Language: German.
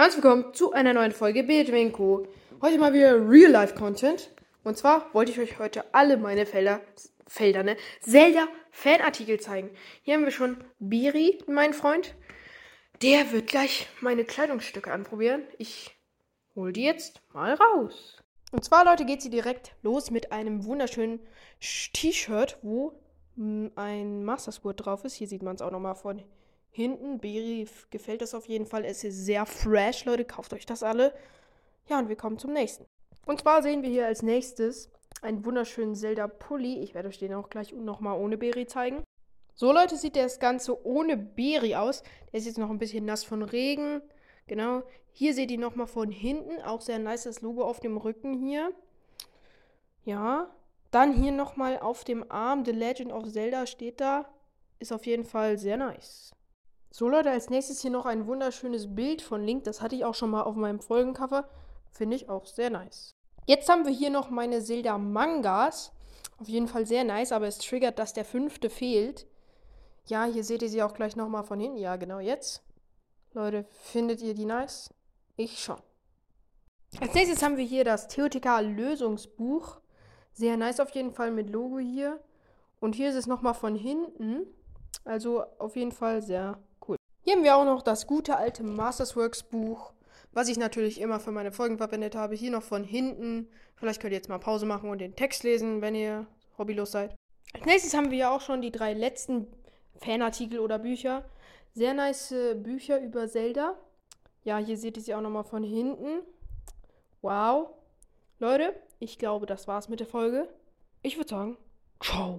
Herzlich willkommen zu einer neuen Folge Betwinko. Heute mal wieder Real-Life-Content. Und zwar wollte ich euch heute alle meine Felder, Felder, ne? Zelda-Fanartikel zeigen. Hier haben wir schon Biri, mein Freund. Der wird gleich meine Kleidungsstücke anprobieren. Ich hol die jetzt mal raus. Und zwar, Leute, geht sie direkt los mit einem wunderschönen T-Shirt, wo hm, ein Master Sword drauf ist. Hier sieht man es auch nochmal von hinten. Beri gefällt das auf jeden Fall. Es ist sehr fresh, Leute. Kauft euch das alle. Ja, und wir kommen zum nächsten. Und zwar sehen wir hier als nächstes einen wunderschönen Zelda-Pulli. Ich werde euch den auch gleich nochmal ohne Beri zeigen. So, Leute, sieht das Ganze ohne Beri aus. Der ist jetzt noch ein bisschen nass von Regen. Genau. Hier seht ihr nochmal von hinten. Auch sehr nice das Logo auf dem Rücken hier. Ja. Dann hier nochmal auf dem Arm The Legend of Zelda steht da. Ist auf jeden Fall sehr nice. So Leute, als nächstes hier noch ein wunderschönes Bild von Link. Das hatte ich auch schon mal auf meinem Folgencover. Finde ich auch sehr nice. Jetzt haben wir hier noch meine Zelda Mangas. Auf jeden Fall sehr nice, aber es triggert, dass der fünfte fehlt. Ja, hier seht ihr sie auch gleich nochmal von hinten. Ja, genau jetzt. Leute, findet ihr die nice? Ich schon. Als nächstes haben wir hier das TOTK Lösungsbuch. Sehr nice auf jeden Fall mit Logo hier. Und hier ist es nochmal von hinten. Also auf jeden Fall sehr hier haben wir auch noch das gute alte Mastersworks Buch, was ich natürlich immer für meine Folgen verwendet habe. Hier noch von hinten. Vielleicht könnt ihr jetzt mal Pause machen und den Text lesen, wenn ihr hobbylos seid. Als nächstes haben wir ja auch schon die drei letzten Fanartikel oder Bücher. Sehr nice Bücher über Zelda. Ja, hier seht ihr sie auch nochmal von hinten. Wow. Leute, ich glaube, das war's mit der Folge. Ich würde sagen, ciao.